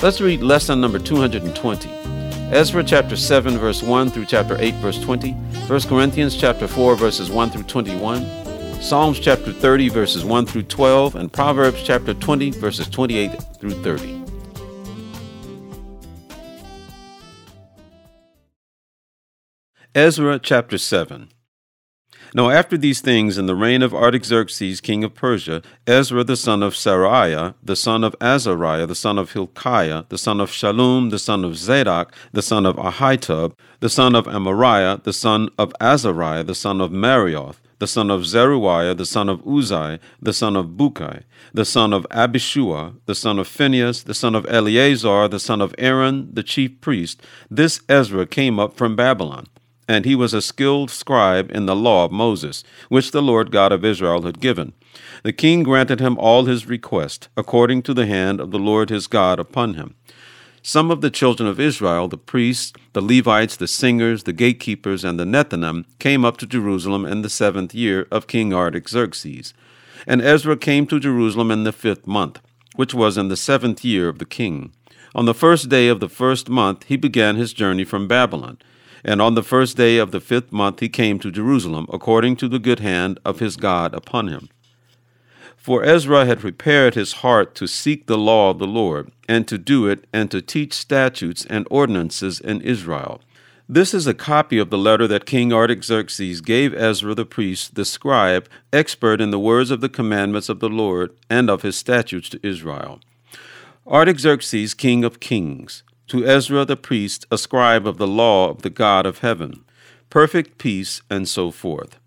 Let's read lesson number 220. Ezra chapter 7 verse 1 through chapter 8 verse 20, 1 Corinthians chapter 4 verses 1 through 21, Psalms chapter 30 verses 1 through 12, and Proverbs chapter 20 verses 28 through 30. Ezra chapter 7 now, after these things, in the reign of Artaxerxes, king of Persia, Ezra the son of Seraiah, the son of Azariah, the son of Hilkiah, the son of Shallum, the son of Zadok, the son of Ahitub, the son of Amariah, the son of Azariah, the son of Meraioth, the son of Zerahiah, the son of Uzzi, the son of Bukki, the son of Abishua, the son of Phinehas, the son of Eleazar, the son of Aaron, the chief priest, this Ezra came up from Babylon and he was a skilled scribe in the law of Moses, which the Lord God of Israel had given. The king granted him all his request, according to the hand of the Lord his God upon him. Some of the children of Israel, the priests, the Levites, the singers, the gatekeepers, and the Nethinim, came up to Jerusalem in the seventh year of King Artaxerxes. And Ezra came to Jerusalem in the fifth month, which was in the seventh year of the king. On the first day of the first month he began his journey from Babylon. And on the first day of the fifth month he came to Jerusalem, according to the good hand of his God upon him. For Ezra had prepared his heart to seek the law of the Lord, and to do it, and to teach statutes and ordinances in Israel. This is a copy of the letter that King Artaxerxes gave Ezra the priest, the scribe, expert in the words of the commandments of the Lord and of his statutes to Israel. Artaxerxes, king of kings, to Ezra the priest, a scribe of the law of the God of heaven, perfect peace, and so forth.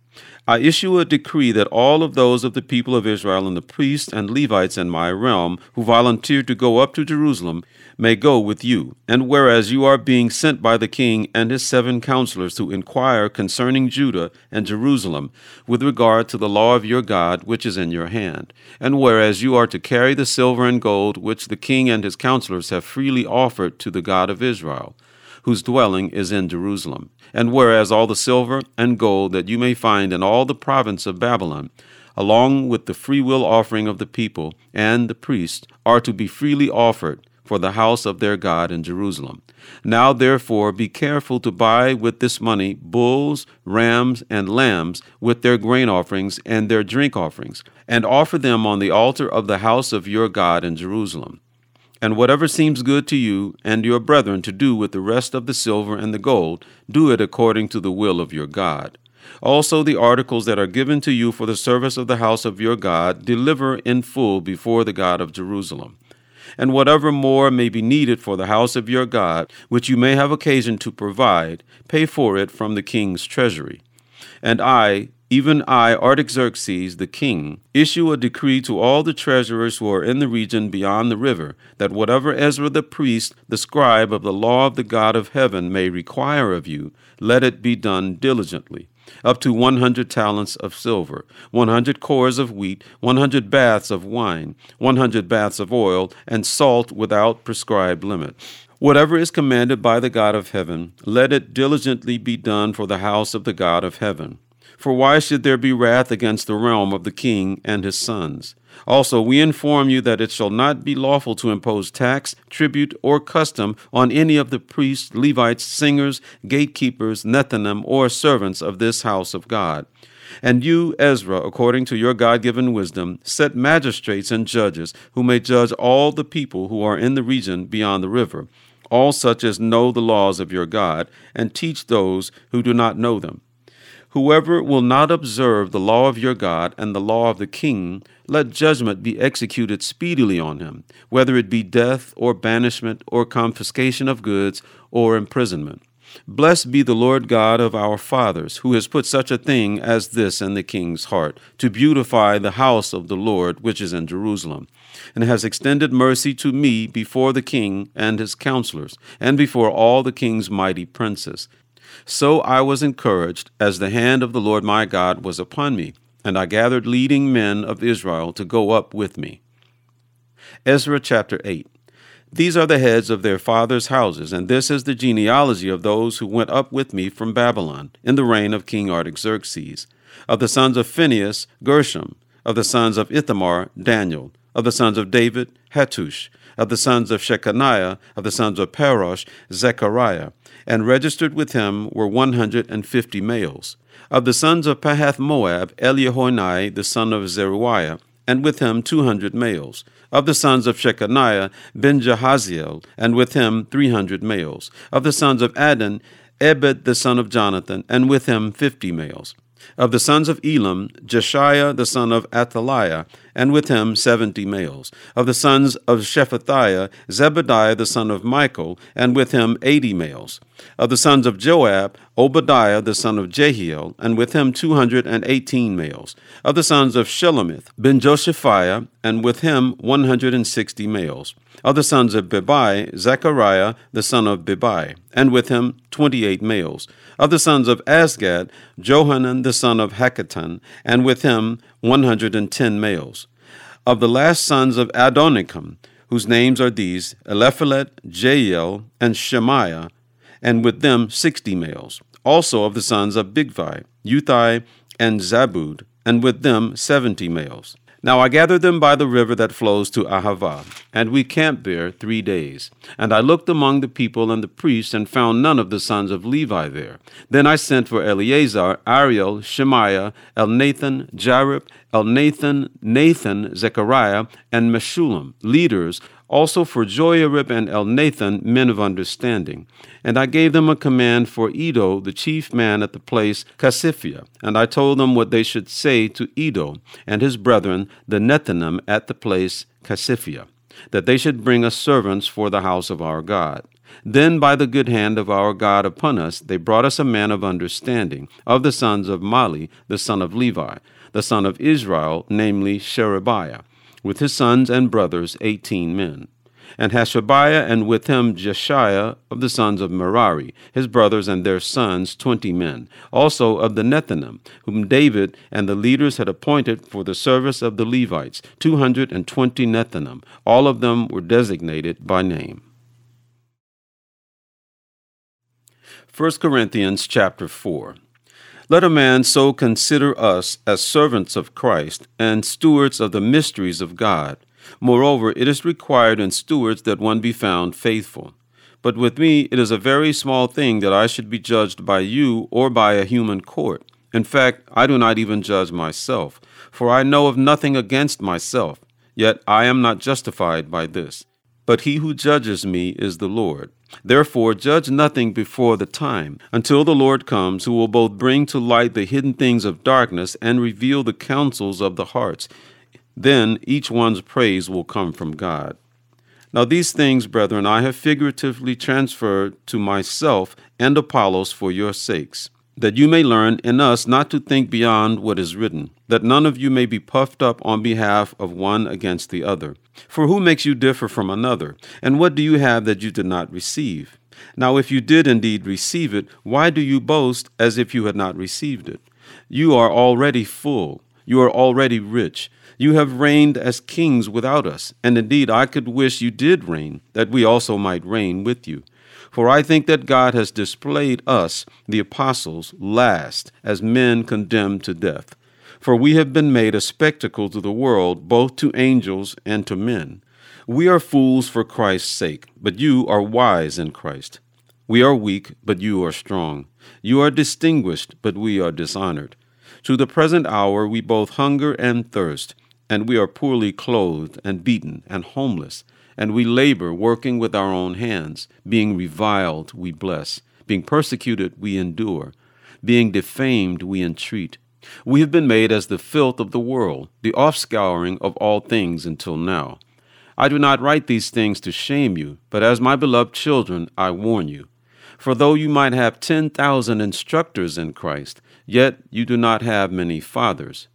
I issue a decree that all of those of the people of Israel and the priests and Levites in my realm who volunteered to go up to Jerusalem may go with you. And whereas you are being sent by the king and his seven counselors to inquire concerning Judah and Jerusalem with regard to the law of your God which is in your hand, and whereas you are to carry the silver and gold which the king and his counselors have freely offered to the God of Israel, whose dwelling is in Jerusalem. And whereas all the silver and gold that you may find in all the province of Babylon, along with the freewill offering of the people and the priests, are to be freely offered for the house of their God in Jerusalem. Now, therefore, be careful to buy with this money bulls, rams, and lambs with their grain offerings and their drink offerings, and offer them on the altar of the house of your God in Jerusalem and whatever seems good to you and your brethren to do with the rest of the silver and the gold, do it according to the will of your God. Also, the articles that are given to you for the service of the house of your God, deliver in full before the God of Jerusalem. And whatever more may be needed for the house of your God, which you may have occasion to provide, pay for it from the king's treasury. And I, even I, Artaxerxes the king, issue a decree to all the treasurers who are in the region beyond the river, that whatever Ezra the priest, the scribe of the law of the God of heaven, may require of you, let it be done diligently. Up to 100 talents of silver, 100 cors of wheat, 100 baths of wine, 100 baths of oil, and salt without prescribed limit. Whatever is commanded by the God of heaven, let it diligently be done for the house of the God of heaven. For why should there be wrath against the realm of the king and his sons? Also, we inform you that it shall not be lawful to impose tax, tribute, or custom on any of the priests, Levites, singers, gatekeepers, Nethinim, or servants of this house of God. And you, Ezra, according to your God given wisdom, set magistrates and judges who may judge all the people who are in the region beyond the river, all such as know the laws of your God, and teach those who do not know them. Whoever will not observe the law of your God and the law of the king, let judgment be executed speedily on him, whether it be death or banishment or confiscation of goods or imprisonment. Blessed be the Lord God of our fathers, who has put such a thing as this in the king's heart, to beautify the house of the Lord which is in Jerusalem. and has extended mercy to me before the king and his counselors, and before all the king's mighty princes. So I was encouraged, as the hand of the Lord my God was upon me, and I gathered leading men of Israel to go up with me. Ezra chapter 8. These are the heads of their fathers' houses, and this is the genealogy of those who went up with me from Babylon in the reign of King Artaxerxes. Of the sons of Phinehas, Gershom. Of the sons of Ithamar, Daniel. Of the sons of David, Hattush. Of the sons of Shechaniah, of the sons of Parosh, Zechariah. And registered with him were one hundred and fifty males. Of the sons of Pahath Moab, Eliehoenai, the son of Zerahiah, and with him two hundred males. Of the sons of Shechaniah, Benjahaziel, and with him three hundred males. Of the sons of Adin, Ebed the son of Jonathan, and with him fifty males. Of the sons of Elam, Jeshaiah the son of Athaliah, and with him seventy males. Of the sons of Shephatiah, Zebadiah the son of Michael, and with him eighty males. Of the sons of Joab, Obadiah the son of Jehiel, and with him two hundred and eighteen males. Of the sons of Shelomith, Ben Josiphiah, and with him one hundred and sixty males. Of the sons of Bebai, Zechariah the son of Bebai, and with him twenty eight males. Of the sons of Azgad, Johanan the son of Hakkatan, and with him one hundred and ten males. Of the last sons of Adonikam, whose names are these Eliphelet, Jeiel, and Shemaiah, and with them sixty males. Also of the sons of Bigvai, Uthai, and Zabbud, and with them seventy males. Now I gathered them by the river that flows to Ahava, and we camped there three days. And I looked among the people and the priests, and found none of the sons of Levi there. Then I sent for Eleazar, Ariel, Shemaiah, Elnathan, Jarib, Elnathan, Nathan, Zechariah, and Meshullam, leaders also for Joiarib and Elnathan, men of understanding. And I gave them a command for Iddo, the chief man at the place Casiphia. And I told them what they should say to Iddo and his brethren, the Nethinim, at the place Casiphia, that they should bring us servants for the house of our God. Then, by the good hand of our God upon us, they brought us a man of understanding, of the sons of Mahli, the son of Levi, the son of Israel, namely Sherebiah with his sons and brothers eighteen men. And Hashabiah, and with him Jeshaiah of the sons of Merari, his brothers and their sons twenty men, also of the Nethinim, whom David and the leaders had appointed for the service of the Levites, two hundred and twenty Nethinim. All of them were designated by name. 1 Corinthians chapter 4 let a man so consider us as servants of Christ and stewards of the mysteries of God. Moreover, it is required in stewards that one be found faithful. But with me it is a very small thing that I should be judged by you or by a human court. In fact, I do not even judge myself, for I know of nothing against myself. Yet I am not justified by this. But he who judges me is the Lord. Therefore, judge nothing before the time, until the Lord comes, who will both bring to light the hidden things of darkness and reveal the counsels of the hearts. Then each one's praise will come from God. Now, these things, brethren, I have figuratively transferred to myself and Apollos for your sakes that you may learn in us not to think beyond what is written, that none of you may be puffed up on behalf of one against the other. For who makes you differ from another? And what do you have that you did not receive? Now, if you did indeed receive it, why do you boast as if you had not received it? You are already full, you are already rich. You have reigned as kings without us, and indeed I could wish you did reign, that we also might reign with you. For I think that God has displayed us, the apostles, last, as men condemned to death. For we have been made a spectacle to the world, both to angels and to men. We are fools for Christ's sake, but you are wise in Christ. We are weak, but you are strong. You are distinguished, but we are dishonored. To the present hour we both hunger and thirst, and we are poorly clothed and beaten and homeless and we labor, working with our own hands. Being reviled, we bless. Being persecuted, we endure. Being defamed, we entreat. We have been made as the filth of the world, the offscouring of all things until now. I do not write these things to shame you, but as my beloved children, I warn you. For though you might have ten thousand instructors in Christ, yet you do not have many fathers.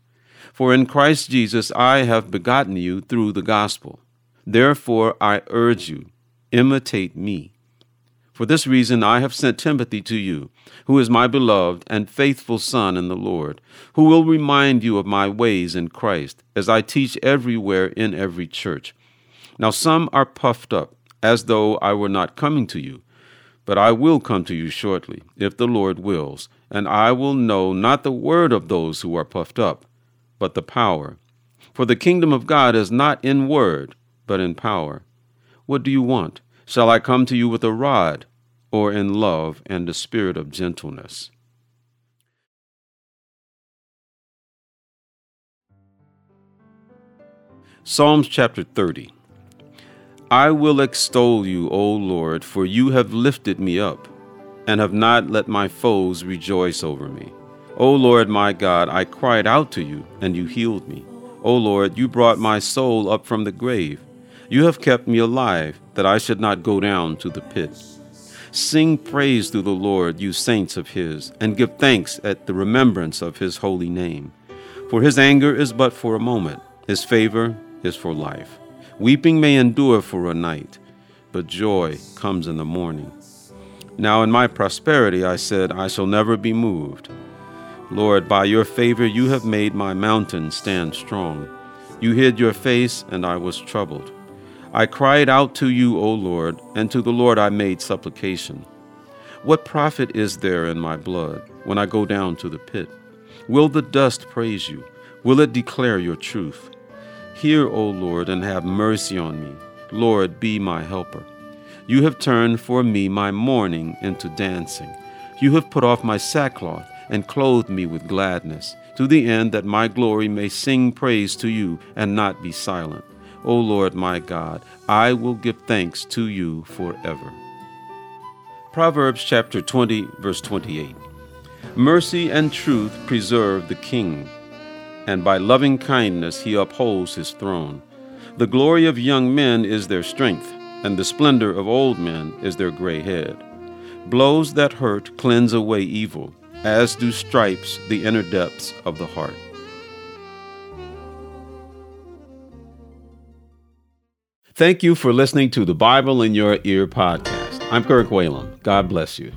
For in Christ Jesus I have begotten you through the gospel. Therefore I urge you, imitate me. For this reason I have sent Timothy to you, who is my beloved and faithful son in the Lord, who will remind you of my ways in Christ, as I teach everywhere in every church. Now some are puffed up, as though I were not coming to you. But I will come to you shortly, if the Lord wills, and I will know not the word of those who are puffed up, but the power. For the kingdom of God is not in word, but in power. What do you want? Shall I come to you with a rod, or in love and the spirit of gentleness? Psalms chapter 30 I will extol you, O Lord, for you have lifted me up, and have not let my foes rejoice over me. O Lord my God, I cried out to you, and you healed me. O Lord, you brought my soul up from the grave. You have kept me alive, that I should not go down to the pit. Sing praise to the Lord, you saints of his, and give thanks at the remembrance of his holy name. For his anger is but for a moment, his favor is for life. Weeping may endure for a night, but joy comes in the morning. Now in my prosperity I said, I shall never be moved. Lord, by your favor you have made my mountain stand strong. You hid your face, and I was troubled. I cried out to you, O Lord, and to the Lord I made supplication. What profit is there in my blood when I go down to the pit? Will the dust praise you? Will it declare your truth? Hear, O Lord, and have mercy on me. Lord, be my helper. You have turned for me my mourning into dancing. You have put off my sackcloth and clothed me with gladness, to the end that my glory may sing praise to you and not be silent. O Lord my God, I will give thanks to you forever. Proverbs chapter 20, verse 28. Mercy and truth preserve the king, and by loving kindness he upholds his throne. The glory of young men is their strength, and the splendor of old men is their gray head. Blows that hurt cleanse away evil, as do stripes the inner depths of the heart. Thank you for listening to the Bible in Your Ear podcast. I'm Kirk Whalum. God bless you.